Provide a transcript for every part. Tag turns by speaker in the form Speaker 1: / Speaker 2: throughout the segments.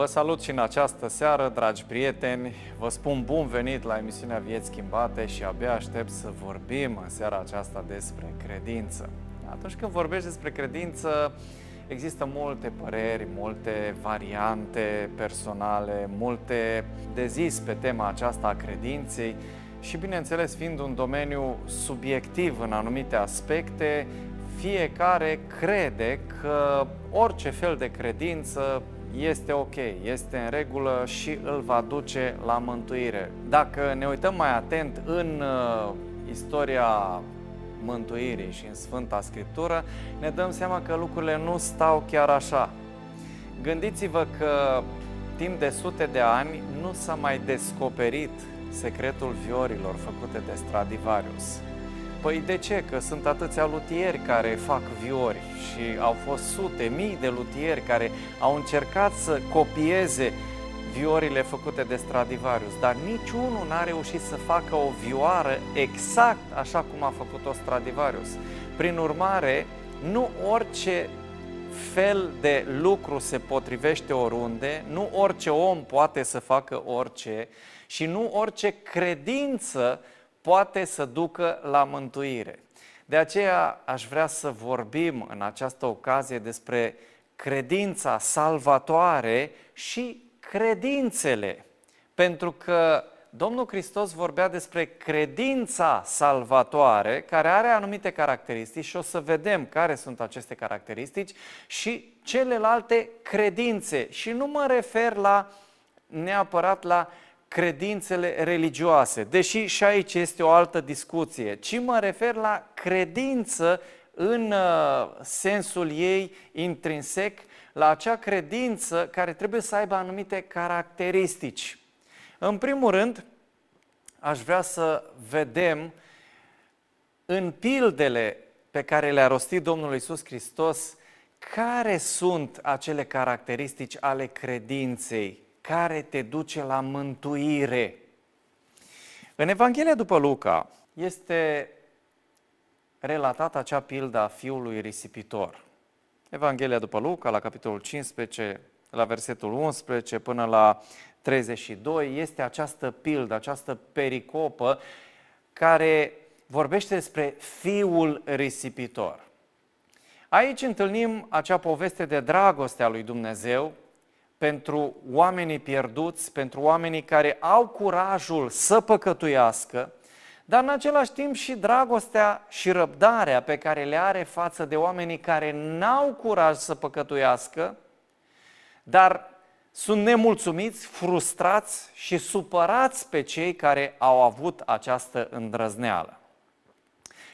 Speaker 1: Vă salut și în această seară, dragi prieteni. Vă spun bun venit la emisiunea Vieți Schimbate și abia aștept să vorbim în seara aceasta despre credință. Atunci când vorbești despre credință, există multe păreri, multe variante personale, multe de zis pe tema aceasta a credinței și, bineînțeles, fiind un domeniu subiectiv în anumite aspecte, fiecare crede că orice fel de credință este ok, este în regulă și îl va duce la mântuire. Dacă ne uităm mai atent în uh, istoria mântuirii și în Sfânta Scriptură, ne dăm seama că lucrurile nu stau chiar așa. Gândiți-vă că timp de sute de ani nu s-a mai descoperit secretul viorilor făcute de Stradivarius. Păi de ce? Că sunt atâția lutieri care fac viori și au fost sute, mii de lutieri care au încercat să copieze viorile făcute de Stradivarius, dar niciunul n-a reușit să facă o vioară exact așa cum a făcut-o Stradivarius. Prin urmare, nu orice fel de lucru se potrivește oriunde, nu orice om poate să facă orice și nu orice credință poate să ducă la mântuire. De aceea aș vrea să vorbim în această ocazie despre credința salvatoare și credințele. Pentru că Domnul Hristos vorbea despre credința salvatoare, care are anumite caracteristici și o să vedem care sunt aceste caracteristici și celelalte credințe. Și nu mă refer la neapărat la credințele religioase, deși și aici este o altă discuție, ci mă refer la credință în uh, sensul ei intrinsec, la acea credință care trebuie să aibă anumite caracteristici. În primul rând, aș vrea să vedem în pildele pe care le-a rostit Domnul Isus Hristos, care sunt acele caracteristici ale credinței care te duce la mântuire. În Evanghelia după Luca este relatată acea pildă a fiului risipitor. Evanghelia după Luca, la capitolul 15, la versetul 11 până la 32, este această pildă, această pericopă care vorbește despre fiul risipitor. Aici întâlnim acea poveste de dragoste a lui Dumnezeu pentru oamenii pierduți, pentru oamenii care au curajul să păcătuiască, dar în același timp și dragostea și răbdarea pe care le are față de oamenii care n-au curaj să păcătuiască, dar sunt nemulțumiți, frustrați și supărați pe cei care au avut această îndrăzneală.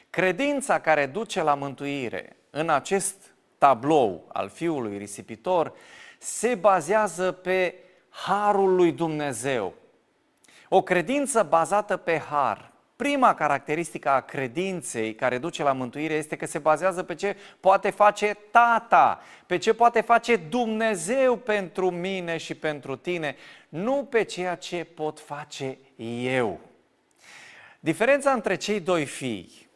Speaker 1: Credința care duce la mântuire în acest tablou al fiului risipitor se bazează pe harul lui Dumnezeu. O credință bazată pe har. Prima caracteristică a credinței care duce la mântuire este că se bazează pe ce poate face Tata, pe ce poate face Dumnezeu pentru mine și pentru tine, nu pe ceea ce pot face eu. Diferența între cei doi fii,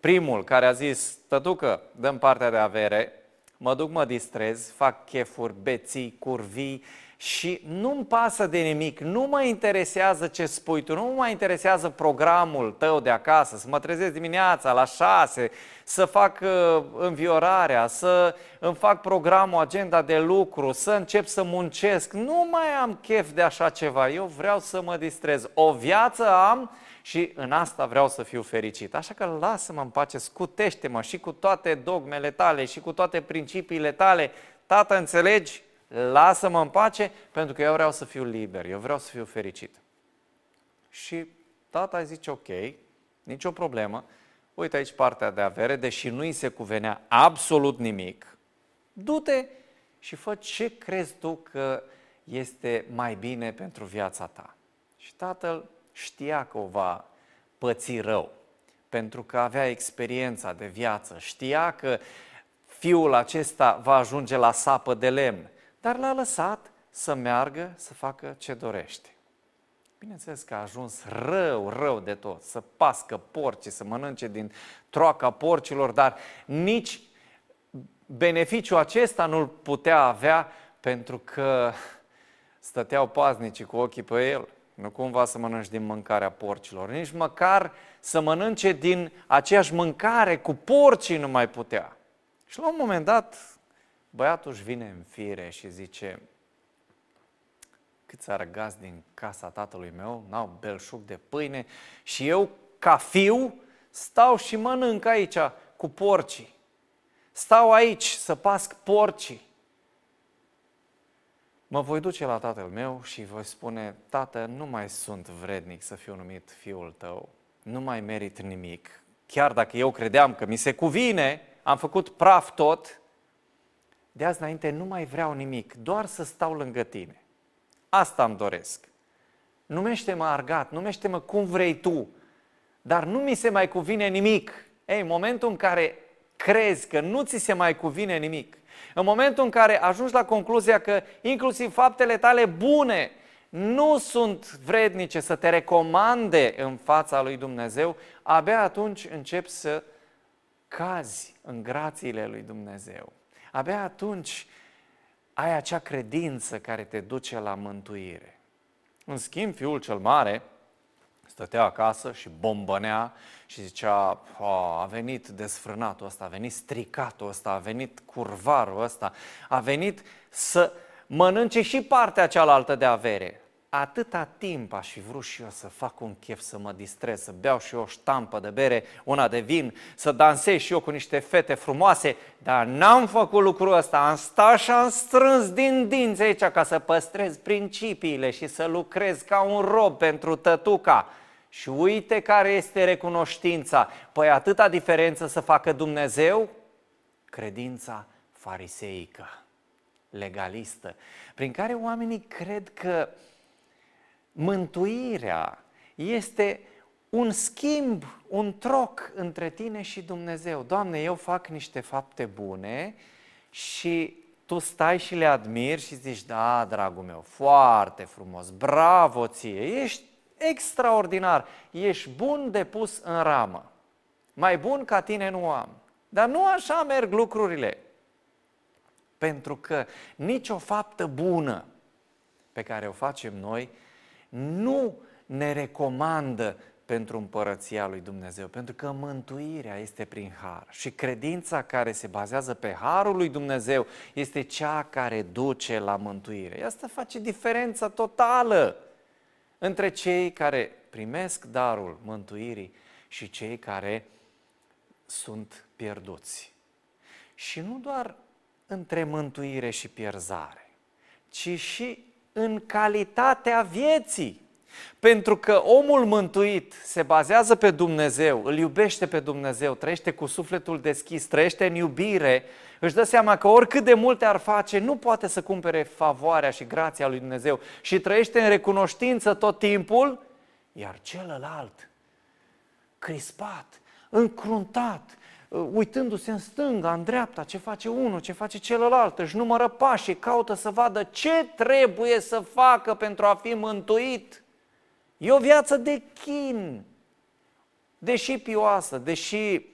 Speaker 1: primul care a zis, tătucă, dăm partea de avere, mă duc, mă distrez, fac chefuri, beții, curvii și nu-mi pasă de nimic, nu mă interesează ce spui tu, nu mă interesează programul tău de acasă, să mă trezesc dimineața la șase, să fac uh, înviorarea, să îmi fac programul, agenda de lucru, să încep să muncesc. Nu mai am chef de așa ceva, eu vreau să mă distrez. O viață am și în asta vreau să fiu fericit. Așa că lasă-mă în pace, scutește-mă și cu toate dogmele tale și cu toate principiile tale. Tată, înțelegi? Lasă-mă în pace pentru că eu vreau să fiu liber, eu vreau să fiu fericit. Și tata zice, ok, nicio problemă, uite aici partea de avere, deși nu îi se cuvenea absolut nimic, du-te și fă ce crezi tu că este mai bine pentru viața ta. Și tatăl știa că o va păți rău, pentru că avea experiența de viață, știa că fiul acesta va ajunge la sapă de lemn, dar l-a lăsat să meargă să facă ce dorește. Bineînțeles că a ajuns rău, rău de tot, să pască porci, să mănânce din troaca porcilor, dar nici beneficiul acesta nu-l putea avea pentru că stăteau paznicii cu ochii pe el, nu cumva să mănânci din mâncarea porcilor, nici măcar să mănânce din aceeași mâncare cu porcii nu mai putea. Și la un moment dat, băiatul își vine în fire și zice, câți arăgați din casa tatălui meu, n-au belșug de pâine și eu, ca fiu, stau și mănânc aici cu porcii. Stau aici să pasc porcii. Mă voi duce la tatăl meu și voi spune, tată, nu mai sunt vrednic să fiu numit fiul tău, nu mai merit nimic. Chiar dacă eu credeam că mi se cuvine, am făcut praf tot, de azi înainte nu mai vreau nimic, doar să stau lângă tine. Asta îmi doresc. Numește-mă argat, numește-mă cum vrei tu, dar nu mi se mai cuvine nimic. Ei, în momentul în care crezi că nu ți se mai cuvine nimic, în momentul în care ajungi la concluzia că inclusiv faptele tale bune nu sunt vrednice să te recomande în fața lui Dumnezeu, abia atunci începi să cazi în grațiile lui Dumnezeu. Abia atunci ai acea credință care te duce la mântuire. În schimb, fiul cel mare stătea acasă și bombănea și zicea, a venit desfrânatul ăsta, a venit stricatul ăsta, a venit curvarul ăsta, a venit să mănânce și partea cealaltă de avere. Atâta timp aș fi vrut și eu să fac un chef, să mă distrez, să beau și eu o ștampă de bere, una de vin, să dansez și eu cu niște fete frumoase, dar n-am făcut lucrul ăsta, am stat și am strâns din dinți aici ca să păstrez principiile și să lucrez ca un rob pentru tătuca. Și uite care este recunoștința. Păi atâta diferență să facă Dumnezeu? Credința fariseică, legalistă, prin care oamenii cred că mântuirea este un schimb, un troc între tine și Dumnezeu. Doamne, eu fac niște fapte bune și tu stai și le admiri și zici, da, dragul meu, foarte frumos, bravo ție, ești extraordinar, ești bun de pus în ramă. Mai bun ca tine nu am. Dar nu așa merg lucrurile. Pentru că nicio faptă bună pe care o facem noi nu ne recomandă pentru împărăția lui Dumnezeu, pentru că mântuirea este prin har și credința care se bazează pe harul lui Dumnezeu este cea care duce la mântuire. Asta face diferența totală între cei care primesc darul mântuirii și cei care sunt pierduți. Și nu doar între mântuire și pierzare, ci și în calitatea vieții. Pentru că omul mântuit se bazează pe Dumnezeu, îl iubește pe Dumnezeu, trăiește cu sufletul deschis, trăiește în iubire, își dă seama că oricât de multe ar face, nu poate să cumpere favoarea și grația lui Dumnezeu și trăiește în recunoștință tot timpul, iar celălalt, crispat, încruntat, uitându-se în stânga, în dreapta, ce face unul, ce face celălalt, își numără pașii, caută să vadă ce trebuie să facă pentru a fi mântuit. E o viață de chin, deși pioasă, deși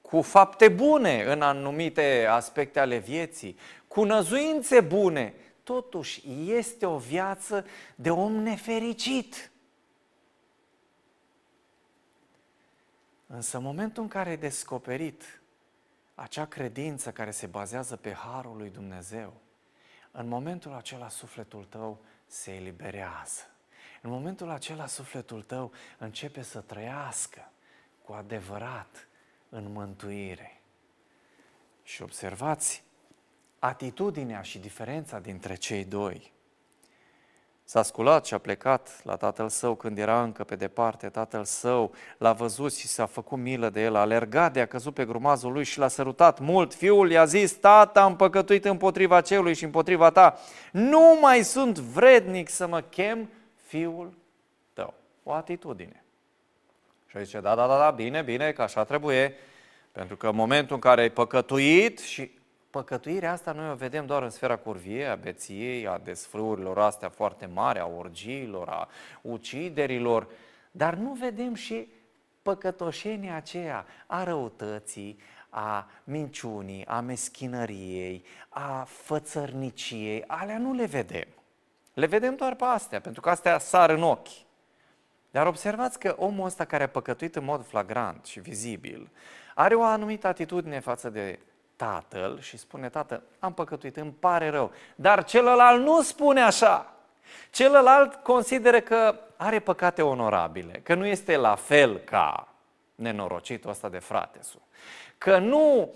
Speaker 1: cu fapte bune în anumite aspecte ale vieții, cu năzuințe bune, totuși este o viață de om nefericit. Însă în momentul în care ai descoperit acea credință care se bazează pe Harul lui Dumnezeu, în momentul acela sufletul tău se eliberează. În momentul acela sufletul tău începe să trăiască cu adevărat în mântuire. Și observați atitudinea și diferența dintre cei doi. S-a sculat și a plecat la tatăl său când era încă pe departe. Tatăl său l-a văzut și s-a făcut milă de el. A alergat de a căzut pe grumazul lui și l-a sărutat mult. Fiul i-a zis, tata, am păcătuit împotriva celui și împotriva ta. Nu mai sunt vrednic să mă chem fiul tău. O atitudine. Și zice, da, da, da, da, bine, bine, că așa trebuie. Pentru că în momentul în care ai păcătuit și păcătuirea asta noi o vedem doar în sfera curviei, a beției, a desfrâurilor astea foarte mari, a orgiilor, a uciderilor, dar nu vedem și păcătoșenia aceea a răutății, a minciunii, a meschinăriei, a fățărniciei, alea nu le vedem. Le vedem doar pe astea, pentru că astea sar în ochi. Dar observați că omul ăsta care a păcătuit în mod flagrant și vizibil, are o anumită atitudine față de tatăl și spune, tată, am păcătuit, îmi pare rău. Dar celălalt nu spune așa. Celălalt consideră că are păcate onorabile, că nu este la fel ca nenorocitul ăsta de fratesul, că nu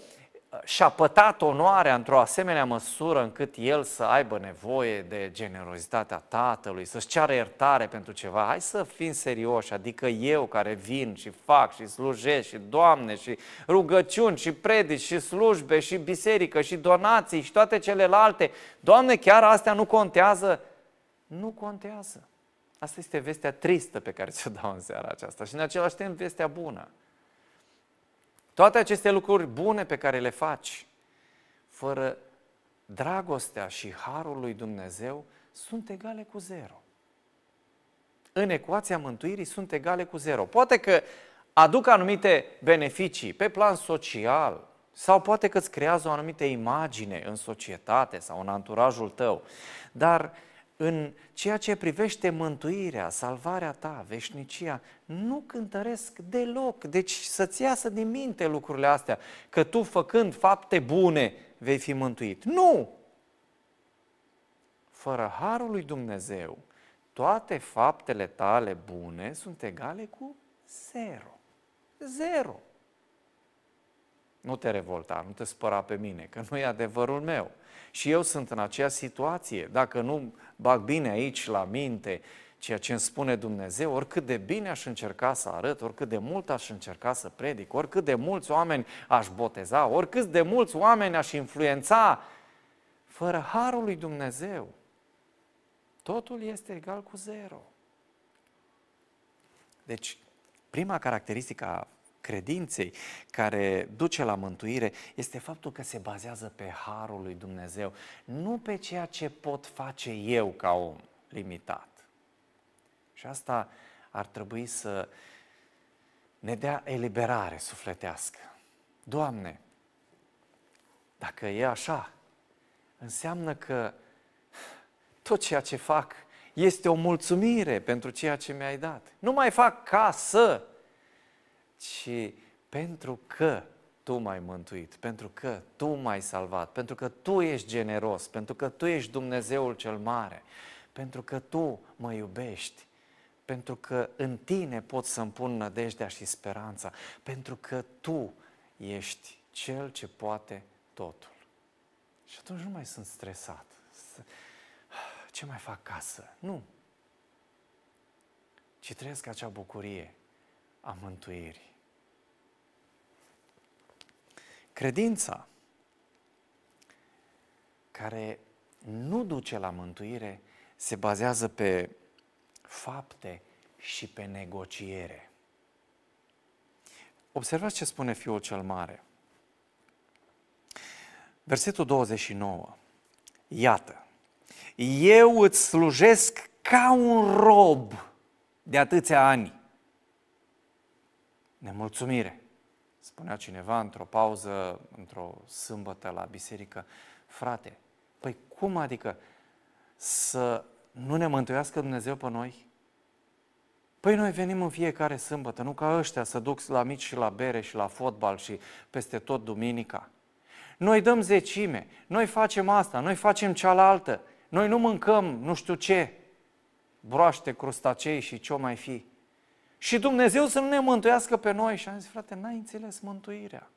Speaker 1: și-a pătat onoarea într-o asemenea măsură încât el să aibă nevoie de generozitatea tatălui, să-și ceară iertare pentru ceva. Hai să fim serioși, adică eu care vin și fac și slujesc și Doamne și rugăciuni și predici și slujbe și biserică și donații și toate celelalte, Doamne, chiar astea nu contează? Nu contează. Asta este vestea tristă pe care ți-o dau în seara aceasta și în același timp vestea bună. Toate aceste lucruri bune pe care le faci, fără dragostea și harul lui Dumnezeu, sunt egale cu zero. În ecuația mântuirii sunt egale cu zero. Poate că aduc anumite beneficii pe plan social, sau poate că îți creează o anumită imagine în societate sau în anturajul tău, dar în ceea ce privește mântuirea, salvarea ta, veșnicia, nu cântăresc deloc. Deci să-ți iasă din minte lucrurile astea, că tu făcând fapte bune vei fi mântuit. Nu! Fără harul lui Dumnezeu, toate faptele tale bune sunt egale cu zero. Zero. Nu te revolta, nu te spăra pe mine, că nu e adevărul meu. Și eu sunt în aceea situație. Dacă nu bag bine aici la minte ceea ce îmi spune Dumnezeu, oricât de bine aș încerca să arăt, oricât de mult aș încerca să predic, oricât de mulți oameni aș boteza, oricât de mulți oameni aș influența, fără harul lui Dumnezeu, totul este egal cu zero. Deci, prima caracteristică a credinței care duce la mântuire este faptul că se bazează pe harul lui Dumnezeu, nu pe ceea ce pot face eu ca om limitat. Și asta ar trebui să ne dea eliberare sufletească. Doamne, dacă e așa, înseamnă că tot ceea ce fac este o mulțumire pentru ceea ce mi-ai dat. Nu mai fac ca să, ci pentru că Tu m-ai mântuit, pentru că Tu m-ai salvat, pentru că Tu ești generos, pentru că Tu ești Dumnezeul cel mare, pentru că Tu mă iubești, pentru că în Tine pot să-mi pun nădejdea și speranța, pentru că Tu ești Cel ce poate totul. Și atunci nu mai sunt stresat. Ce mai fac casă? Nu. Ci trăiesc acea bucurie a mântuirii. Credința care nu duce la mântuire se bazează pe fapte și pe negociere. Observați ce spune Fiul cel Mare. Versetul 29. Iată, eu îți slujesc ca un rob de atâția ani. Nemulțumire. Spunea cineva într-o pauză, într-o sâmbătă la biserică, frate, păi cum adică să nu ne mântuiască Dumnezeu pe noi? Păi noi venim în fiecare sâmbătă, nu ca ăștia să duc la mici și la bere și la fotbal și peste tot duminica. Noi dăm zecime, noi facem asta, noi facem cealaltă, noi nu mâncăm nu știu ce, broaște, crustacei și ce mai fi și Dumnezeu să nu ne mântuiască pe noi. Și am zis, frate, n-ai înțeles mântuirea.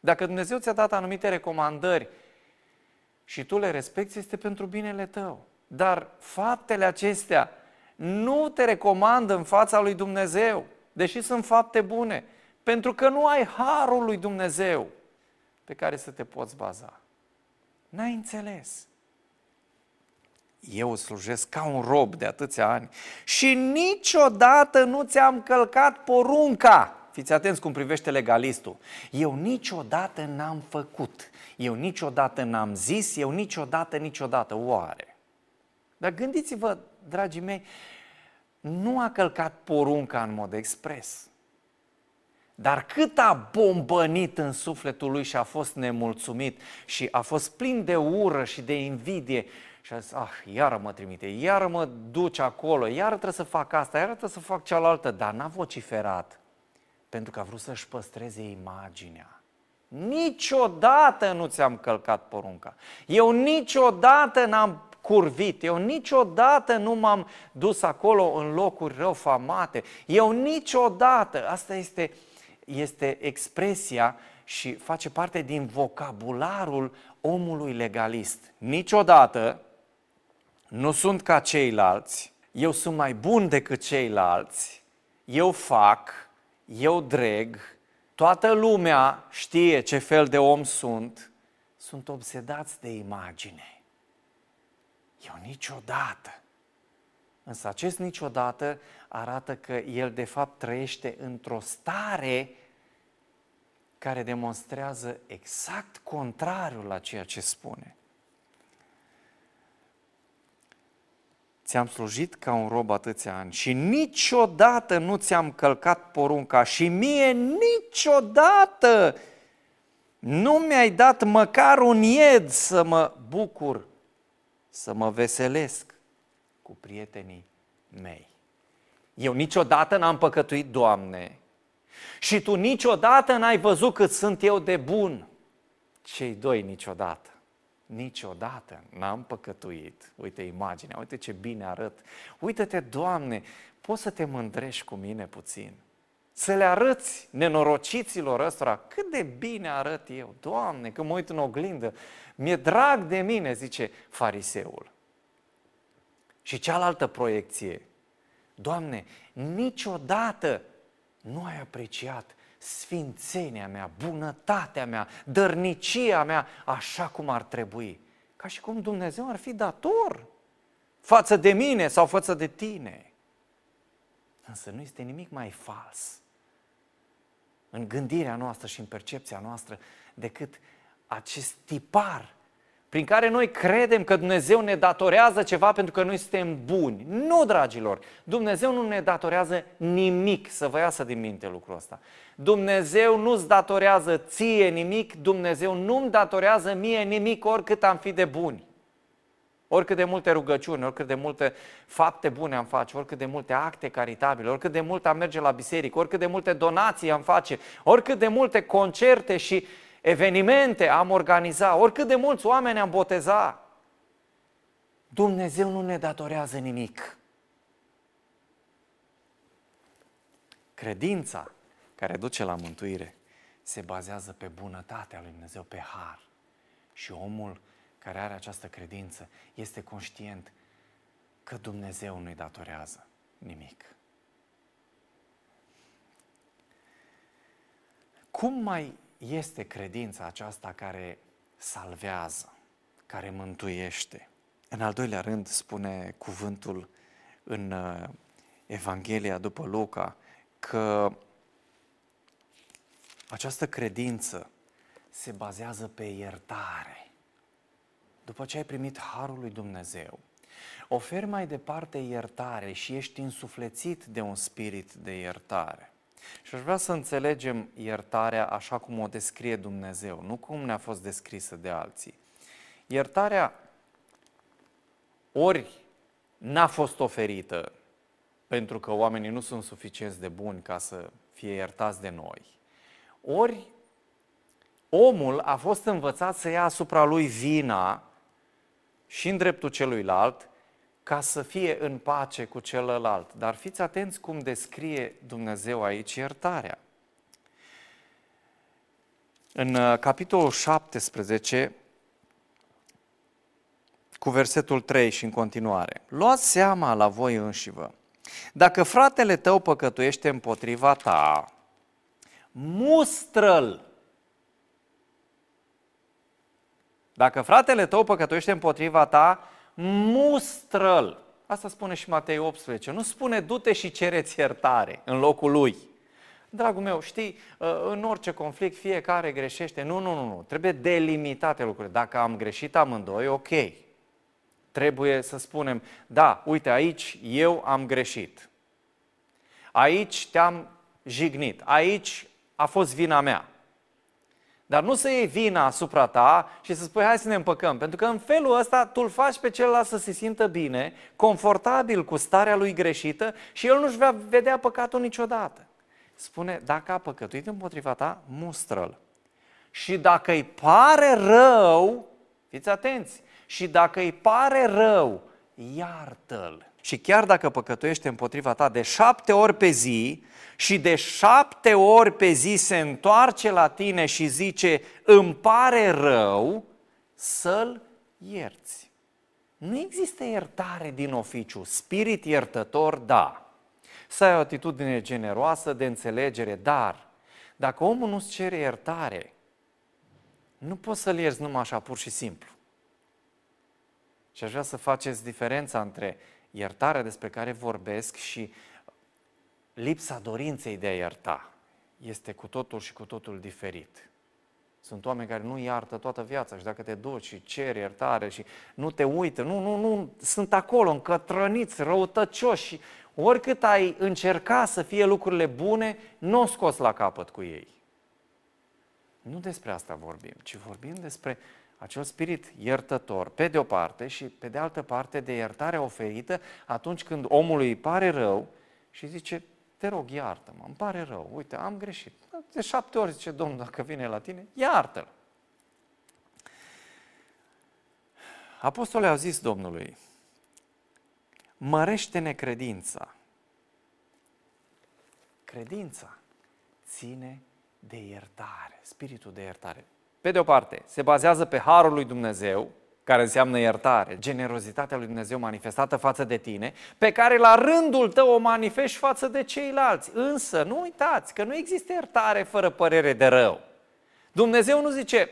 Speaker 1: Dacă Dumnezeu ți-a dat anumite recomandări și tu le respecti, este pentru binele tău. Dar faptele acestea nu te recomandă în fața lui Dumnezeu, deși sunt fapte bune, pentru că nu ai harul lui Dumnezeu pe care să te poți baza. N-ai înțeles eu slujesc ca un rob de atâția ani și niciodată nu ți-am călcat porunca. Fiți atenți cum privește legalistul. Eu niciodată n-am făcut, eu niciodată n-am zis, eu niciodată, niciodată. Oare? Dar gândiți-vă, dragii mei, nu a călcat porunca în mod expres. Dar cât a bombănit în sufletul lui și a fost nemulțumit și a fost plin de ură și de invidie și a zis, ah, iară mă trimite, iară mă duce acolo, iară trebuie să fac asta, iară trebuie să fac cealaltă, dar n-a vociferat, pentru că a vrut să-și păstreze imaginea. Niciodată nu ți-am călcat porunca. Eu niciodată n-am curvit, eu niciodată nu m-am dus acolo în locuri răufamate, eu niciodată, asta este, este expresia și face parte din vocabularul omului legalist. Niciodată nu sunt ca ceilalți, eu sunt mai bun decât ceilalți, eu fac, eu dreg, toată lumea știe ce fel de om sunt, sunt obsedați de imagine. Eu niciodată. Însă acest niciodată arată că el de fapt trăiește într-o stare care demonstrează exact contrariul la ceea ce spune. Ți-am slujit ca un rob atâția ani și niciodată nu ți-am călcat porunca și mie niciodată nu mi-ai dat măcar un ied să mă bucur, să mă veselesc cu prietenii mei. Eu niciodată n-am păcătuit, Doamne, și Tu niciodată n-ai văzut cât sunt eu de bun. Cei doi niciodată. Niciodată n-am păcătuit. Uite imaginea, uite ce bine arăt. Uită-te, Doamne, poți să te mândrești cu mine puțin. Să le arăți nenorociților ăstora cât de bine arăt eu. Doamne, când mă uit în oglindă, mi-e drag de mine, zice fariseul. Și cealaltă proiecție. Doamne, niciodată nu ai apreciat sfințenia mea, bunătatea mea, dărnicia mea, așa cum ar trebui. Ca și cum Dumnezeu ar fi dator față de mine sau față de tine. Însă nu este nimic mai fals în gândirea noastră și în percepția noastră decât acest tipar prin care noi credem că Dumnezeu ne datorează ceva pentru că noi suntem buni. Nu, dragilor, Dumnezeu nu ne datorează nimic, să vă iasă din minte lucrul ăsta. Dumnezeu nu-ți datorează ție nimic, Dumnezeu nu-mi datorează mie nimic oricât am fi de buni. Oricât de multe rugăciuni, oricât de multe fapte bune am face, oricât de multe acte caritabile, oricât de mult am merge la biserică, oricât de multe donații am face, oricât de multe concerte și evenimente am organizat, oricât de mulți oameni am boteza, Dumnezeu nu ne datorează nimic. Credința care duce la mântuire se bazează pe bunătatea lui Dumnezeu, pe har. Și omul care are această credință este conștient că Dumnezeu nu-i datorează nimic. Cum mai este credința aceasta care salvează, care mântuiește. În al doilea rând spune cuvântul în uh, Evanghelia după Luca că această credință se bazează pe iertare. După ce ai primit harul lui Dumnezeu, oferi mai departe iertare și ești însuflețit de un spirit de iertare. Și aș vrea să înțelegem iertarea așa cum o descrie Dumnezeu, nu cum ne-a fost descrisă de alții. Iertarea ori n-a fost oferită pentru că oamenii nu sunt suficienți de buni ca să fie iertați de noi, ori omul a fost învățat să ia asupra lui vina și în dreptul celuilalt ca să fie în pace cu celălalt. Dar fiți atenți cum descrie Dumnezeu aici iertarea. În uh, capitolul 17, cu versetul 3 și în continuare. Luați seama la voi înșivă. Dacă fratele tău păcătuiește împotriva ta, mustră-l. Dacă fratele tău păcătuiește împotriva ta, mustră-l. Asta spune și Matei 18. Nu spune du-te și cereți iertare în locul lui. Dragul meu, știi, uh, în orice conflict fiecare greșește. Nu, nu, nu, nu. Trebuie delimitate lucrurile. Dacă am greșit amândoi, ok. Trebuie să spunem, da, uite, aici eu am greșit. Aici te-am jignit. Aici a fost vina mea. Dar nu să iei vina asupra ta și să spui hai să ne împăcăm. Pentru că în felul ăsta tu îl faci pe celălalt să se simtă bine, confortabil cu starea lui greșită și el nu-și va vedea păcatul niciodată. Spune, dacă a păcătuit împotriva ta, mustră-l. Și dacă îi pare rău, fiți atenți, și dacă îi pare rău, iartă-l. Și chiar dacă păcătuiește împotriva ta de șapte ori pe zi și de șapte ori pe zi se întoarce la tine și zice, îmi pare rău, să-l ierți. Nu există iertare din oficiu. Spirit iertător, da. Să ai o atitudine generoasă, de înțelegere, dar dacă omul nu-ți cere iertare, nu poți să-l ierți numai așa, pur și simplu. Și aș vrea să faceți diferența între iertarea despre care vorbesc și lipsa dorinței de a ierta. Este cu totul și cu totul diferit. Sunt oameni care nu iartă toată viața și dacă te duci și ceri iertare și nu te uită, nu, nu, nu, sunt acolo încătrăniți, răutăcioși și oricât ai încerca să fie lucrurile bune, nu o scos la capăt cu ei. Nu despre asta vorbim, ci vorbim despre acel spirit iertător, pe de o parte, și pe de altă parte de iertare oferită atunci când omului îi pare rău și zice, te rog, iartă-mă, îmi pare rău, uite, am greșit. De șapte ori zice Domnul, dacă vine la tine, iartă-l. Apostolii au zis Domnului, mărește necredința. Credința ține de iertare, spiritul de iertare. Pe de o parte, se bazează pe harul lui Dumnezeu, care înseamnă iertare, generozitatea lui Dumnezeu manifestată față de tine, pe care la rândul tău o manifesti față de ceilalți. Însă, nu uitați că nu există iertare fără părere de rău. Dumnezeu nu zice,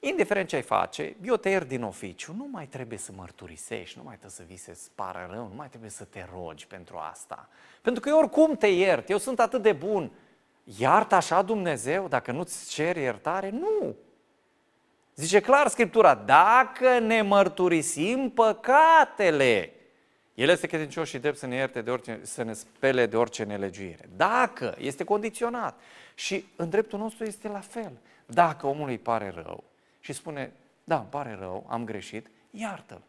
Speaker 1: indiferent ce ai face, eu te iert din oficiu, nu mai trebuie să mărturisești, nu mai trebuie să vii să pară rău, nu mai trebuie să te rogi pentru asta. Pentru că eu oricum te iert, eu sunt atât de bun. Iartă așa Dumnezeu dacă nu-ți ceri iertare? Nu! Zice clar Scriptura, dacă ne mărturisim păcatele, el este credincios și drept să ne ierte de orice, să ne spele de orice nelegiuire. Dacă, este condiționat. Și în dreptul nostru este la fel. Dacă omului îi pare rău și spune, da, îmi pare rău, am greșit, iartă-l.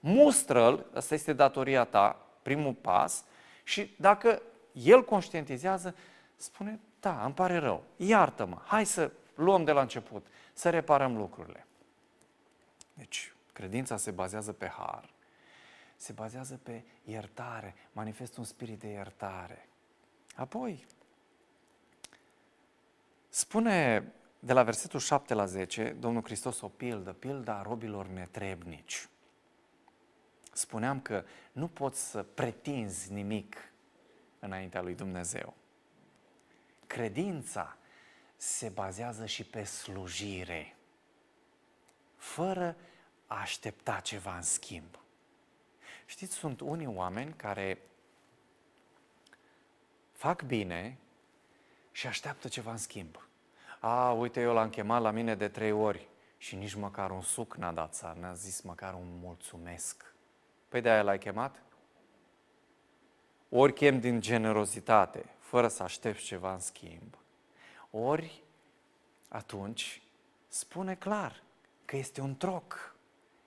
Speaker 1: Mustră-l, asta este datoria ta, primul pas, și dacă el conștientizează, spune, da, îmi pare rău, iartă-mă, hai să luăm de la început să reparăm lucrurile. Deci, credința se bazează pe har, se bazează pe iertare, manifestă un spirit de iertare. Apoi, spune de la versetul 7 la 10, Domnul Hristos o pildă, pilda robilor netrebnici. Spuneam că nu poți să pretinzi nimic înaintea lui Dumnezeu. Credința se bazează și pe slujire, fără a aștepta ceva în schimb. Știți, sunt unii oameni care fac bine și așteaptă ceva în schimb. A, uite, eu l-am chemat la mine de trei ori și nici măcar un suc n-a dat, n-a zis măcar un mulțumesc. Păi de-aia l-ai chemat? Ori chem din generozitate, fără să aștepți ceva în schimb, ori atunci spune clar că este un troc,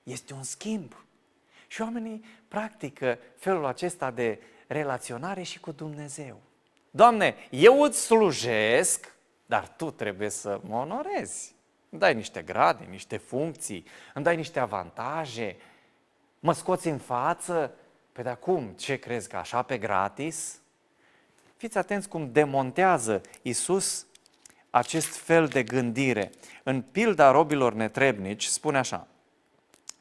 Speaker 1: este un schimb. Și oamenii practică felul acesta de relaționare și cu Dumnezeu. Doamne, eu îți slujesc, dar tu trebuie să mă onorezi. Îmi dai niște grade, niște funcții, îmi dai niște avantaje, mă scoți în față. Pe de acum, ce crezi că așa pe gratis? Fiți atenți cum demontează Isus acest fel de gândire. În pilda robilor netrebnici spune așa,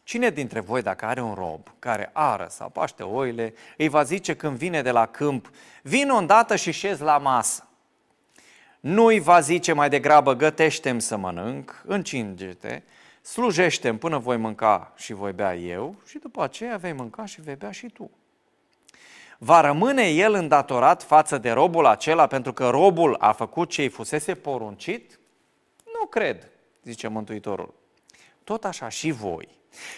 Speaker 1: Cine dintre voi, dacă are un rob care ară sau paște oile, îi va zice când vine de la câmp, vin îndată și șez la masă. Nu îi va zice mai degrabă, gătește să mănânc, încinge-te, slujește până voi mânca și voi bea eu și după aceea vei mânca și vei bea și tu. Va rămâne el îndatorat față de robul acela pentru că robul a făcut ce îi fusese poruncit? Nu cred, zice Mântuitorul. Tot așa și voi.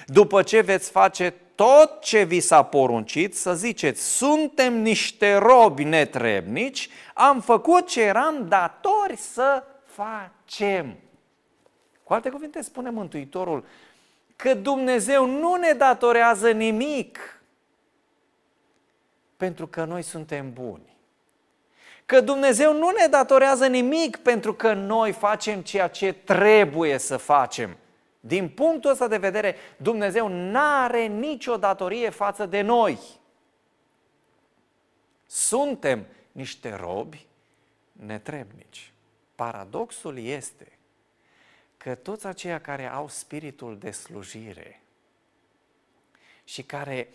Speaker 1: După ce veți face tot ce vi s-a poruncit, să ziceți, suntem niște robi netrebnici, am făcut ce eram datori să facem. Cu alte cuvinte spune Mântuitorul că Dumnezeu nu ne datorează nimic pentru că noi suntem buni. Că Dumnezeu nu ne datorează nimic pentru că noi facem ceea ce trebuie să facem. Din punctul ăsta de vedere, Dumnezeu nu are nicio datorie față de noi. Suntem niște robi netrebnici. Paradoxul este că toți aceia care au spiritul de slujire și care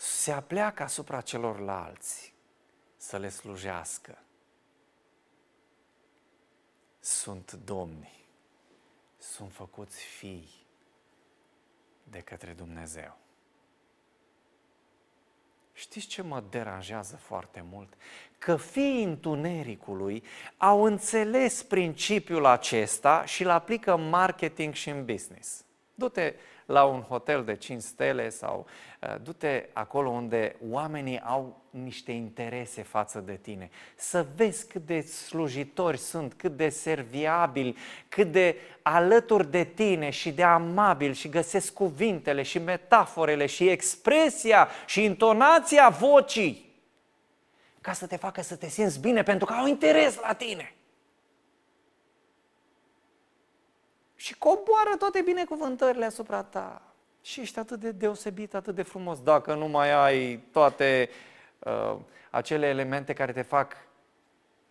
Speaker 1: se apleacă asupra celorlalți să le slujească, sunt domni, sunt făcuți fii de către Dumnezeu. Știți ce mă deranjează foarte mult? Că fiii întunericului au înțeles principiul acesta și îl aplică în marketing și în business. Du-te la un hotel de 5 stele sau uh, du-te acolo unde oamenii au niște interese față de tine. Să vezi cât de slujitori sunt, cât de serviabili, cât de alături de tine și de amabili și găsesc cuvintele și metaforele și expresia și intonația vocii ca să te facă să te simți bine pentru că au interes la tine. Și coboară toate binecuvântările asupra ta. Și ești atât de deosebit, atât de frumos. Dacă nu mai ai toate uh, acele elemente care te fac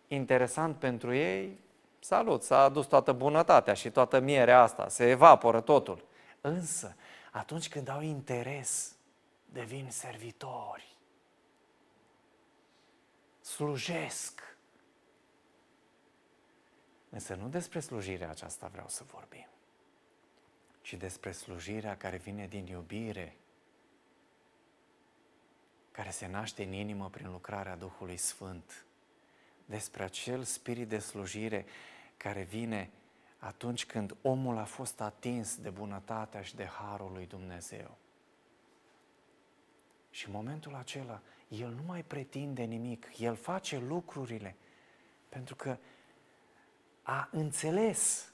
Speaker 1: interesant pentru ei, salut, s-a adus toată bunătatea și toată mierea asta, se evaporă totul. Însă, atunci când au interes, devin servitori. Slujesc Însă nu despre slujirea aceasta vreau să vorbim, ci despre slujirea care vine din iubire, care se naște în inimă prin lucrarea Duhului Sfânt, despre acel spirit de slujire care vine atunci când omul a fost atins de bunătatea și de harul lui Dumnezeu. Și în momentul acela, el nu mai pretinde nimic, el face lucrurile, pentru că a înțeles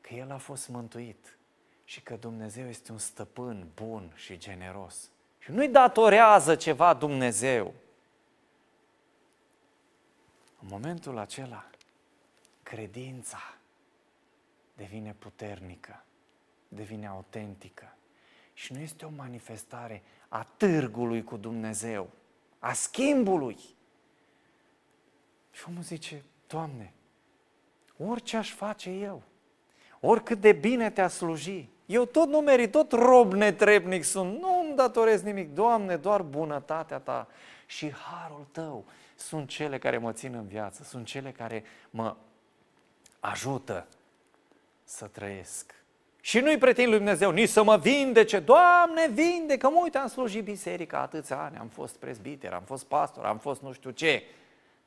Speaker 1: că el a fost mântuit și că Dumnezeu este un stăpân bun și generos. Și nu-i datorează ceva Dumnezeu. În momentul acela, credința devine puternică, devine autentică. Și nu este o manifestare a târgului cu Dumnezeu, a schimbului. Și omul zice, Doamne, orice aș face eu, oricât de bine te-a sluji, eu tot nu merit, tot rob netrebnic sunt, nu îmi datorez nimic, Doamne, doar bunătatea Ta și harul Tău sunt cele care mă țin în viață, sunt cele care mă ajută să trăiesc. Și nu-i pretind lui Dumnezeu nici să mă vindece, Doamne, vindecă, mă uite, am slujit biserica atâția ani, am fost prezbiter, am fost pastor, am fost nu știu ce.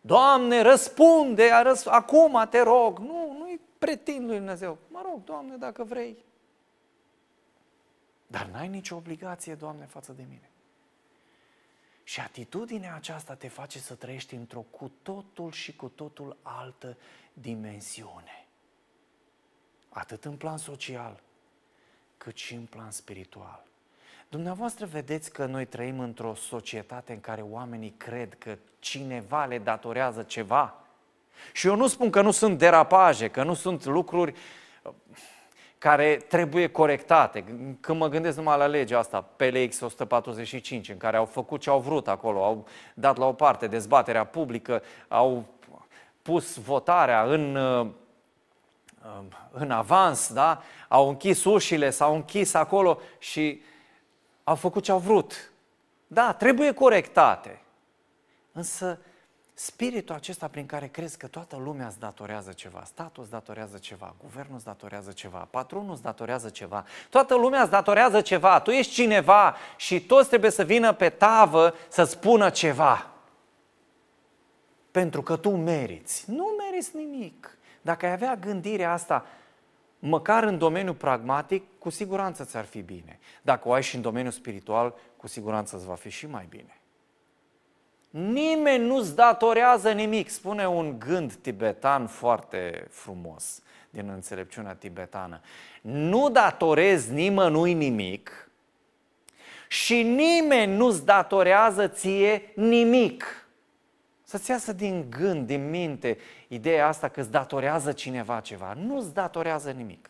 Speaker 1: Doamne, răspunde, răs- acum te rog. Nu, nu-i pretind lui Dumnezeu. Mă rog, Doamne, dacă vrei. Dar n-ai nicio obligație, Doamne, față de mine. Și atitudinea aceasta te face să trăiești într-o cu totul și cu totul altă dimensiune. Atât în plan social, cât și în plan spiritual. Dumneavoastră vedeți că noi trăim într-o societate în care oamenii cred că cineva le datorează ceva. Și eu nu spun că nu sunt derapaje, că nu sunt lucruri uh, care trebuie corectate. Când mă gândesc numai la legea asta, PLX 145, în care au făcut ce au vrut acolo, au dat la o parte dezbaterea publică, au pus votarea în, uh, în avans, da? au închis ușile, s-au închis acolo și au făcut ce au vrut. Da, trebuie corectate. Însă spiritul acesta prin care crezi că toată lumea îți datorează ceva, statul îți datorează ceva, guvernul îți datorează ceva, patronul îți datorează ceva, toată lumea îți datorează ceva, tu ești cineva și toți trebuie să vină pe tavă să spună ceva. Pentru că tu meriți. Nu meriți nimic. Dacă ai avea gândirea asta, măcar în domeniul pragmatic, cu siguranță ți-ar fi bine. Dacă o ai și în domeniul spiritual, cu siguranță îți va fi și mai bine. Nimeni nu-ți datorează nimic, spune un gând tibetan foarte frumos din înțelepciunea tibetană. Nu datorezi nimănui nimic și nimeni nu-ți datorează ție nimic. Să-ți iasă din gând, din minte, ideea asta că îți datorează cineva ceva. Nu-ți datorează nimic.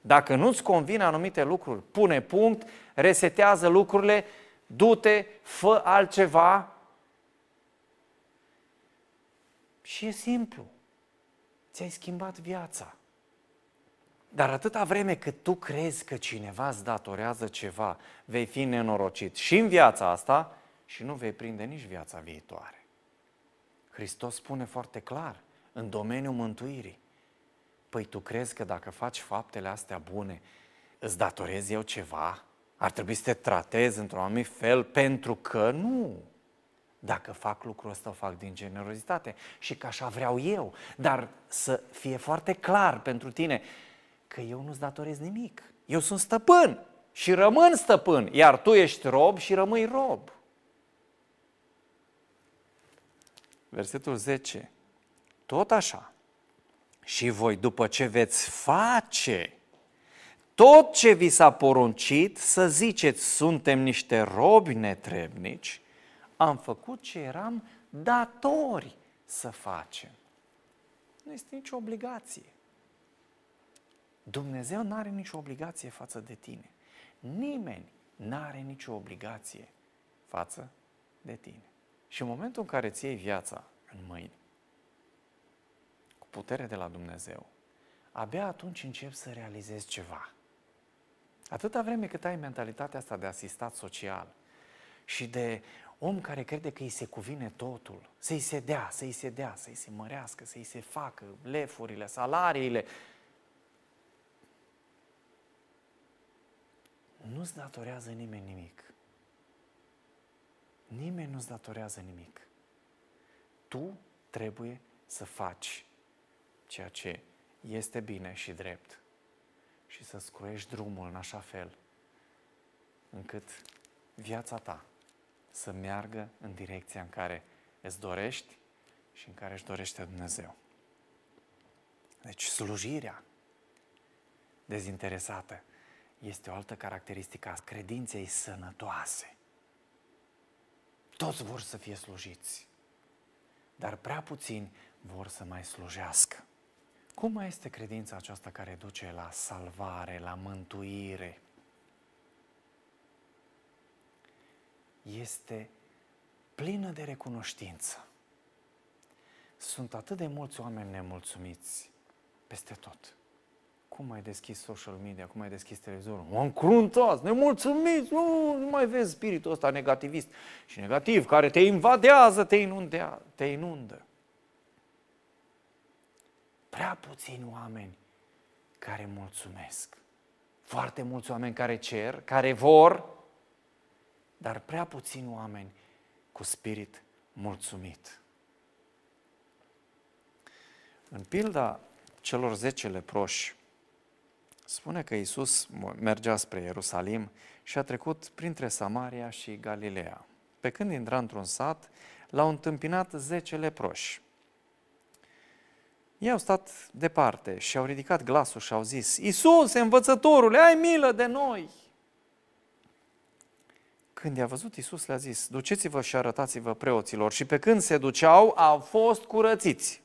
Speaker 1: Dacă nu-ți convine anumite lucruri, pune punct, resetează lucrurile, du-te, fă altceva. Și e simplu. Ți-ai schimbat viața. Dar atâta vreme cât tu crezi că cineva îți datorează ceva, vei fi nenorocit și în viața asta și nu vei prinde nici viața viitoare. Hristos spune foarte clar, în domeniul mântuirii, Păi tu crezi că dacă faci faptele astea bune, îți datorezi eu ceva? Ar trebui să te tratezi într-un anumit fel pentru că nu. Dacă fac lucrul ăsta, o fac din generozitate și că așa vreau eu. Dar să fie foarte clar pentru tine că eu nu-ți datorez nimic. Eu sunt stăpân și rămân stăpân, iar tu ești rob și rămâi rob. Versetul 10. Tot așa, și voi, după ce veți face tot ce vi s-a poruncit, să ziceți, suntem niște robi netrebnici, am făcut ce eram datori să facem. Nu este nicio obligație. Dumnezeu nu are nicio obligație față de tine. Nimeni nu are nicio obligație față de tine. Și în momentul în care îți iei viața în mâini, putere de la Dumnezeu, abia atunci începi să realizezi ceva. Atâta vreme cât ai mentalitatea asta de asistat social și de om care crede că îi se cuvine totul, să-i se dea, să-i se dea, să-i se mărească, să-i se facă lefurile, salariile, nu-ți datorează nimeni nimic. Nimeni nu-ți datorează nimic. Tu trebuie să faci ceea ce este bine și drept și să scurești drumul în așa fel încât viața ta să meargă în direcția în care îți dorești și în care își dorește Dumnezeu. Deci slujirea dezinteresată este o altă caracteristică a credinței sănătoase. Toți vor să fie slujiți, dar prea puțini vor să mai slujească. Cum mai este credința aceasta care duce la salvare, la mântuire? Este plină de recunoștință. Sunt atât de mulți oameni nemulțumiți peste tot. Cum mai deschis social media, cum mai deschis televizorul? Mă încruntați, nemulțumiți, nu, nu mai vezi spiritul ăsta negativist și negativ, care te invadează, te, inundea, te inundă prea puțini oameni care mulțumesc. Foarte mulți oameni care cer, care vor, dar prea puțini oameni cu spirit mulțumit. În pilda celor zece leproși, spune că Iisus mergea spre Ierusalim și a trecut printre Samaria și Galileea. Pe când intra într-un sat, l-au întâmpinat zece leproși ei au stat departe și au ridicat glasul și au zis, Iisus, învățătorule, ai milă de noi! Când i-a văzut Iisus, le-a zis, duceți-vă și arătați-vă preoților. Și pe când se duceau, au fost curățiți.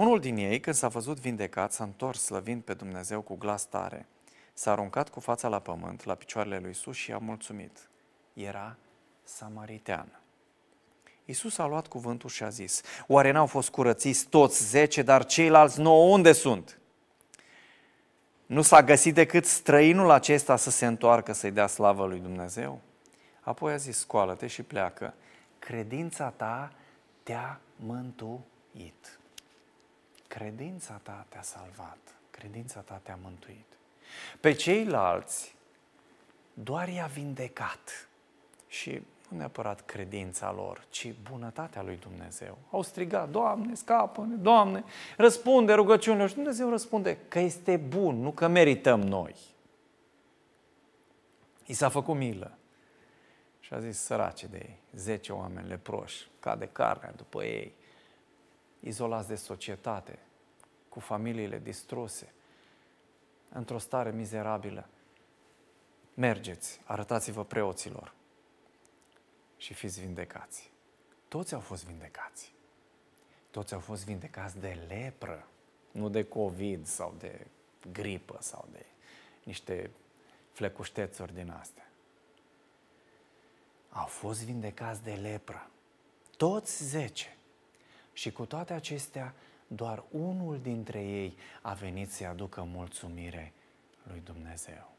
Speaker 1: Unul din ei, când s-a văzut vindecat, s-a întors slăvind pe Dumnezeu cu glas tare. S-a aruncat cu fața la pământ, la picioarele lui Iisus și a mulțumit. Era samaritean. Iisus a luat cuvântul și a zis, oare n-au fost curățiți toți zece, dar ceilalți nouă unde sunt? Nu s-a găsit decât străinul acesta să se întoarcă să-i dea slavă lui Dumnezeu? Apoi a zis, scoală-te și pleacă. Credința ta te-a mântuit. Credința ta te-a salvat. Credința ta te-a mântuit. Pe ceilalți doar i-a vindecat. Și nu neapărat credința lor, ci bunătatea lui Dumnezeu. Au strigat, Doamne, scapă-ne, Doamne, răspunde rugăciunile și Dumnezeu răspunde că este bun, nu că merităm noi. I s-a făcut milă. Și Și a zis, săraci de ei, zece oameni leproși, cade carne după ei, izolați de societate, cu familiile distruse, într-o stare mizerabilă. Mergeți, arătați-vă preoților și fiți vindecați. Toți au fost vindecați. Toți au fost vindecați de lepră, nu de COVID sau de gripă sau de niște flecuștețuri din astea. Au fost vindecați de lepră. Toți zece. Și cu toate acestea, doar unul dintre ei a venit să-i aducă mulțumire lui Dumnezeu.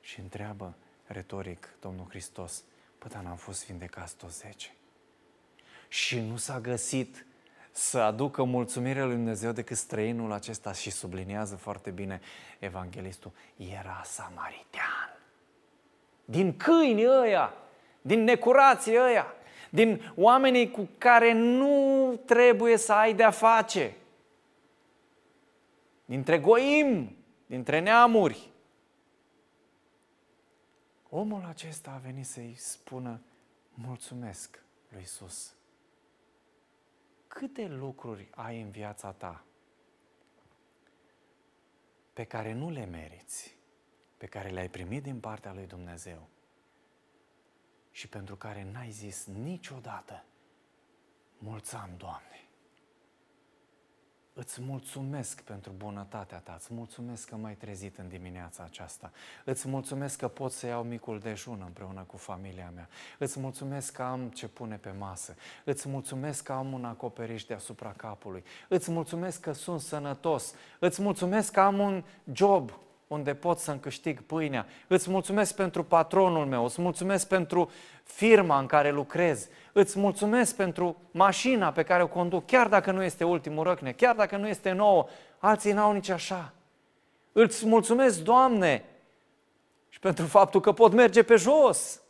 Speaker 1: Și întreabă retoric Domnul Hristos, păi dar n-am fost vindecați toți zece. Și nu s-a găsit să aducă mulțumire lui Dumnezeu decât străinul acesta și subliniază foarte bine evanghelistul, era samaritean. Din câini ăia, din necurații ăia, din oamenii cu care nu trebuie să ai de-a face, dintre goim, dintre neamuri. Omul acesta a venit să-i spună mulțumesc lui Isus. Câte lucruri ai în viața ta pe care nu le meriți, pe care le-ai primit din partea lui Dumnezeu, și pentru care n-ai zis niciodată, mulțam, Doamne. Îți mulțumesc pentru bunătatea ta, îți mulțumesc că m-ai trezit în dimineața aceasta, îți mulțumesc că pot să iau micul dejun împreună cu familia mea, îți mulțumesc că am ce pune pe masă, îți mulțumesc că am un acoperiș deasupra capului, îți mulțumesc că sunt sănătos, îți mulțumesc că am un job unde pot să-mi câștig pâinea. Îți mulțumesc pentru patronul meu, îți mulțumesc pentru firma în care lucrez, îți mulțumesc pentru mașina pe care o conduc, chiar dacă nu este ultimul răcne, chiar dacă nu este nouă, alții n-au nici așa. Îți mulțumesc, Doamne, și pentru faptul că pot merge pe jos.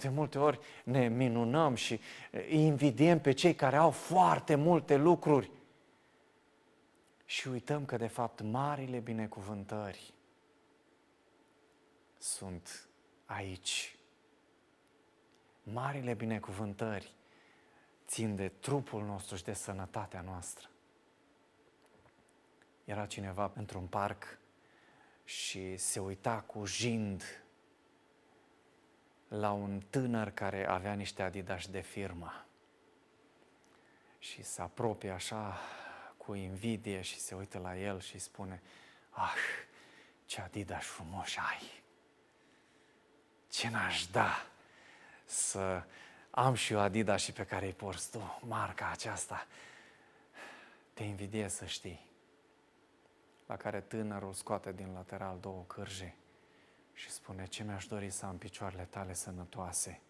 Speaker 1: De multe ori ne minunăm și invidiem pe cei care au foarte multe lucruri și uităm că, de fapt, marile binecuvântări sunt aici. Marile binecuvântări țin de trupul nostru și de sănătatea noastră. Era cineva într-un parc și se uita cu jind la un tânăr care avea niște adidas de firmă. Și se apropie așa cu invidie și se uită la el și spune, ah, ce Adidas frumos ai! Ce n-aș da să am și eu Adidas și pe care îi porți tu, marca aceasta. Te invidiez să știi. La care tânărul scoate din lateral două cârje și spune, ce mi-aș dori să am picioarele tale sănătoase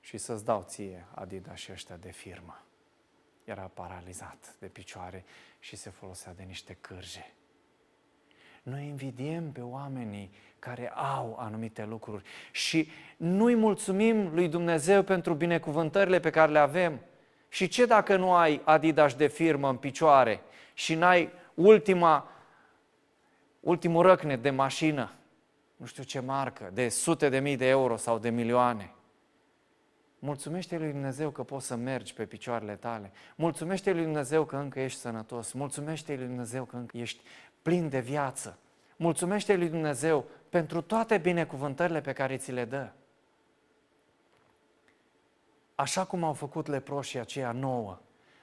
Speaker 1: și să-ți dau ție Adidas și ăștia de firmă era paralizat de picioare și se folosea de niște cârje. Noi invidiem pe oamenii care au anumite lucruri și nu-i mulțumim lui Dumnezeu pentru binecuvântările pe care le avem. Și ce dacă nu ai Adidas de firmă în picioare și n-ai ultima, ultimul răcne de mașină, nu știu ce marcă, de sute de mii de euro sau de milioane? Mulțumește lui Dumnezeu că poți să mergi pe picioarele tale. Mulțumește lui Dumnezeu că încă ești sănătos. Mulțumește lui Dumnezeu că încă ești plin de viață. Mulțumește lui Dumnezeu pentru toate binecuvântările pe care ți le dă. Așa cum au făcut leproșii aceia nouă,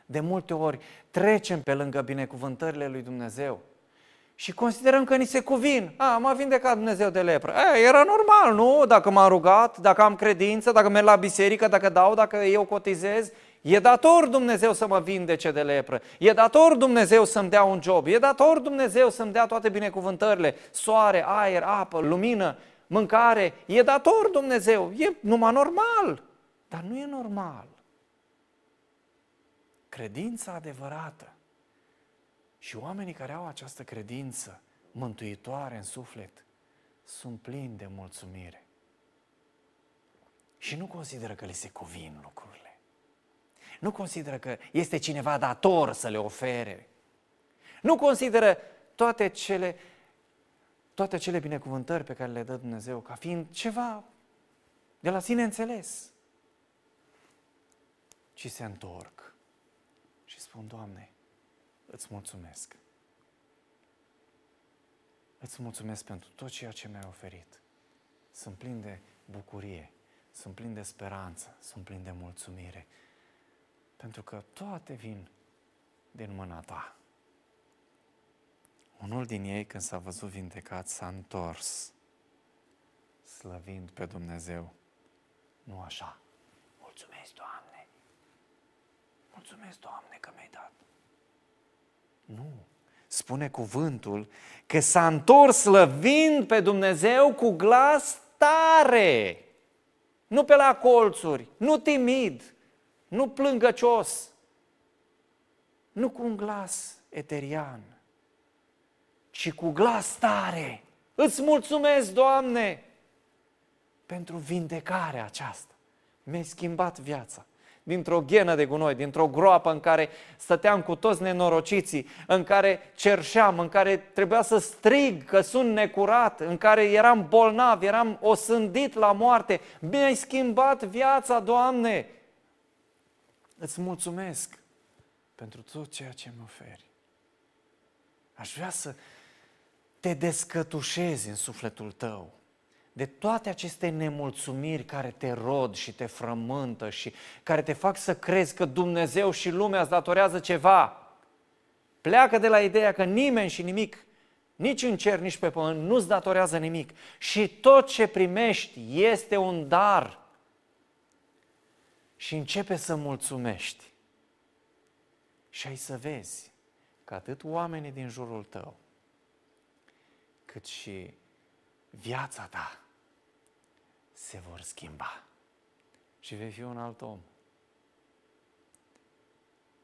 Speaker 1: de multe ori trecem pe lângă binecuvântările lui Dumnezeu și considerăm că ni se cuvin. A, m-a vindecat Dumnezeu de lepră. E, era normal, nu? Dacă m-am rugat, dacă am credință, dacă merg la biserică, dacă dau, dacă eu cotizez, e dator Dumnezeu să mă vindece de lepră. E dator Dumnezeu să-mi dea un job. E dator Dumnezeu să-mi dea toate binecuvântările. Soare, aer, apă, lumină, mâncare. E dator Dumnezeu. E numai normal. Dar nu e normal. Credința adevărată și oamenii care au această credință mântuitoare în suflet sunt plini de mulțumire. Și nu consideră că le se cuvin lucrurile. Nu consideră că este cineva dator să le ofere. Nu consideră toate cele toate acele binecuvântări pe care le dă Dumnezeu ca fiind ceva de la sine înțeles, ci se întorc și spun, Doamne, îți mulțumesc. Îți mulțumesc pentru tot ceea ce mi-ai oferit. Sunt plin de bucurie, sunt plin de speranță, sunt plin de mulțumire, pentru că toate vin din mâna ta. Unul din ei, când s-a văzut vindecat, s-a întors, slăvind pe Dumnezeu. Nu așa. Mulțumesc, Doamne! Mulțumesc, Doamne, că mi-ai dat. Nu. Spune cuvântul că s-a întors slăvind pe Dumnezeu cu glas tare. Nu pe la colțuri, nu timid, nu plângăcios, nu cu un glas eterian, ci cu glas tare. Îți mulțumesc, Doamne, pentru vindecarea aceasta. Mi-ai schimbat viața dintr-o ghenă de gunoi, dintr-o groapă în care stăteam cu toți nenorociții, în care cerșeam, în care trebuia să strig că sunt necurat, în care eram bolnav, eram osândit la moarte. Mi-ai schimbat viața, Doamne! Îți mulțumesc pentru tot ceea ce mi oferi. Aș vrea să te descătușezi în sufletul tău de toate aceste nemulțumiri care te rod și te frământă și care te fac să crezi că Dumnezeu și lumea îți datorează ceva. Pleacă de la ideea că nimeni și nimic, nici în cer, nici pe pământ, nu-ți datorează nimic. Și tot ce primești este un dar. Și începe să mulțumești. Și ai să vezi că atât oamenii din jurul tău, cât și viața ta se vor schimba și vei fi un alt om.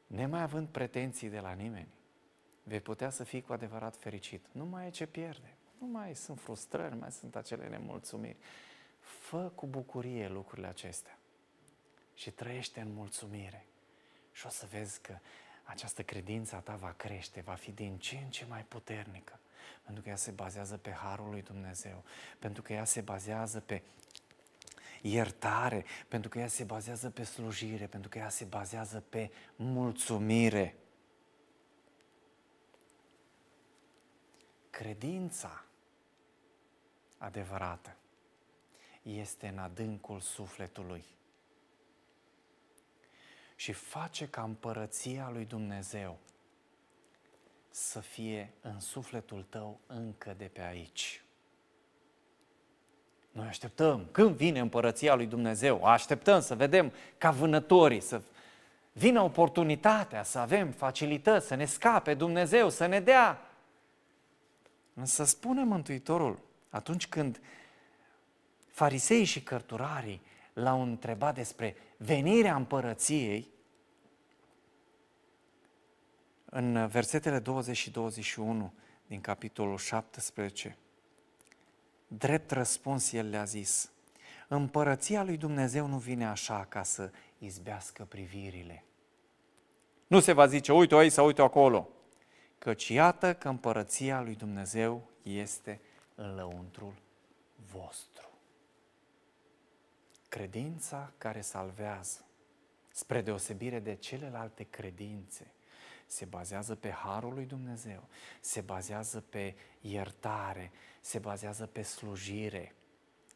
Speaker 1: Nemai având pretenții de la nimeni, vei putea să fii cu adevărat fericit. Nu mai e ce pierde, nu mai sunt frustrări, nu mai sunt acele nemulțumiri. Fă cu bucurie lucrurile acestea și trăiește în mulțumire. Și o să vezi că această credință a ta va crește, va fi din ce în ce mai puternică, pentru că ea se bazează pe Harul lui Dumnezeu, pentru că ea se bazează pe iertare, pentru că ea se bazează pe slujire, pentru că ea se bazează pe mulțumire. Credința adevărată este în adâncul sufletului și face ca împărăția lui Dumnezeu să fie în sufletul tău încă de pe aici. Noi așteptăm când vine împărăția lui Dumnezeu, așteptăm să vedem ca vânătorii, să vină oportunitatea, să avem facilități, să ne scape Dumnezeu, să ne dea. Însă spune Mântuitorul, atunci când fariseii și cărturarii l-au întrebat despre venirea împărăției, în versetele 20 și 21 din capitolul 17, drept răspuns el le-a zis, împărăția lui Dumnezeu nu vine așa ca să izbească privirile. Nu se va zice, uite aici sau uite acolo, căci iată că împărăția lui Dumnezeu este în lăuntrul vostru. Credința care salvează, spre deosebire de celelalte credințe, se bazează pe harul lui Dumnezeu, se bazează pe iertare, se bazează pe slujire,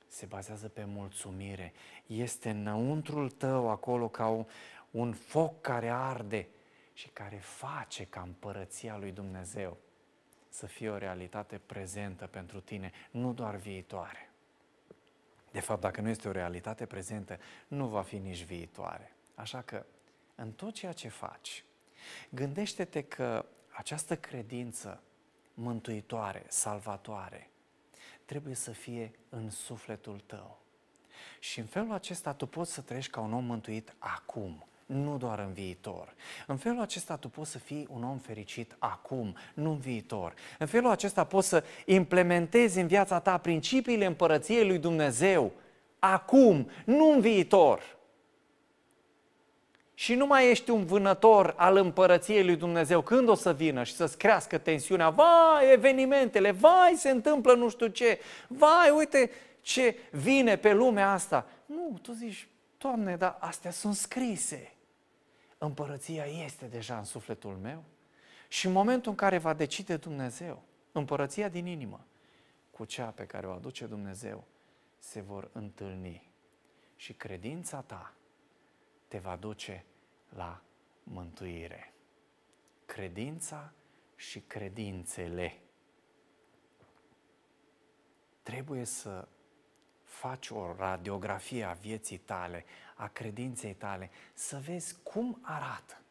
Speaker 1: se bazează pe mulțumire. Este înăuntrul tău acolo ca un, un foc care arde și care face ca împărăția lui Dumnezeu să fie o realitate prezentă pentru tine, nu doar viitoare. De fapt, dacă nu este o realitate prezentă, nu va fi nici viitoare. Așa că, în tot ceea ce faci, gândește-te că această credință mântuitoare, salvatoare, trebuie să fie în sufletul tău. Și în felul acesta tu poți să trăiești ca un om mântuit acum, nu doar în viitor. În felul acesta tu poți să fii un om fericit acum, nu în viitor. În felul acesta poți să implementezi în viața ta principiile împărăției lui Dumnezeu acum, nu în viitor. Și nu mai ești un vânător al împărăției lui Dumnezeu, când o să vină și să-ți crească tensiunea, vai, evenimentele, vai, se întâmplă nu știu ce, vai, uite ce vine pe lumea asta. Nu, tu zici, Doamne, dar astea sunt scrise. Împărăția este deja în sufletul meu și în momentul în care va decide Dumnezeu, împărăția din inimă, cu cea pe care o aduce Dumnezeu, se vor întâlni. Și credința ta te va duce la mântuire. Credința și credințele. Trebuie să faci o radiografie a vieții tale, a credinței tale, să vezi cum arată.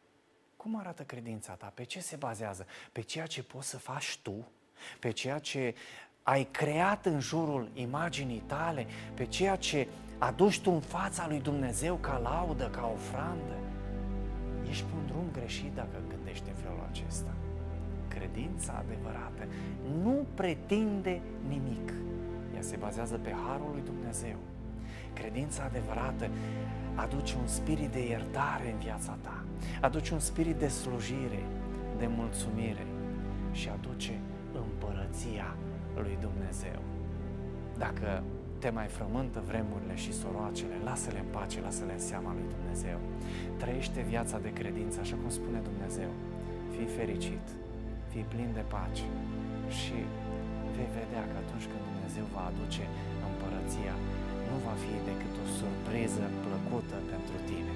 Speaker 1: Cum arată credința ta? Pe ce se bazează? Pe ceea ce poți să faci tu? Pe ceea ce ai creat în jurul imaginii tale? Pe ceea ce aduci tu în fața lui Dumnezeu ca laudă, ca ofrandă? Ești pe un drum greșit dacă gândești în felul acesta. Credința adevărată nu pretinde nimic. Ea se bazează pe harul lui Dumnezeu. Credința adevărată aduce un spirit de iertare în viața ta, aduce un spirit de slujire, de mulțumire și aduce împărăția lui Dumnezeu. Dacă te mai frământă vremurile și soroacele, lasă-le în pace, lasă-le în seama lui Dumnezeu. Trăiește viața de credință, așa cum spune Dumnezeu. Fii fericit, fii plin de pace și vei vedea că atunci când Dumnezeu va aduce împărăția, nu va fi decât o surpriză plăcută pentru tine.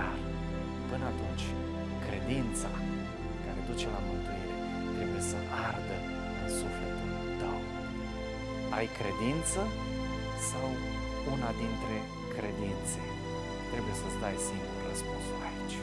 Speaker 1: Dar, până atunci, credința care duce la mântuire trebuie să ardă în sufletul tău. Ai credință sau una dintre credințe? Trebuie să-ți dai singur răspunsul aici.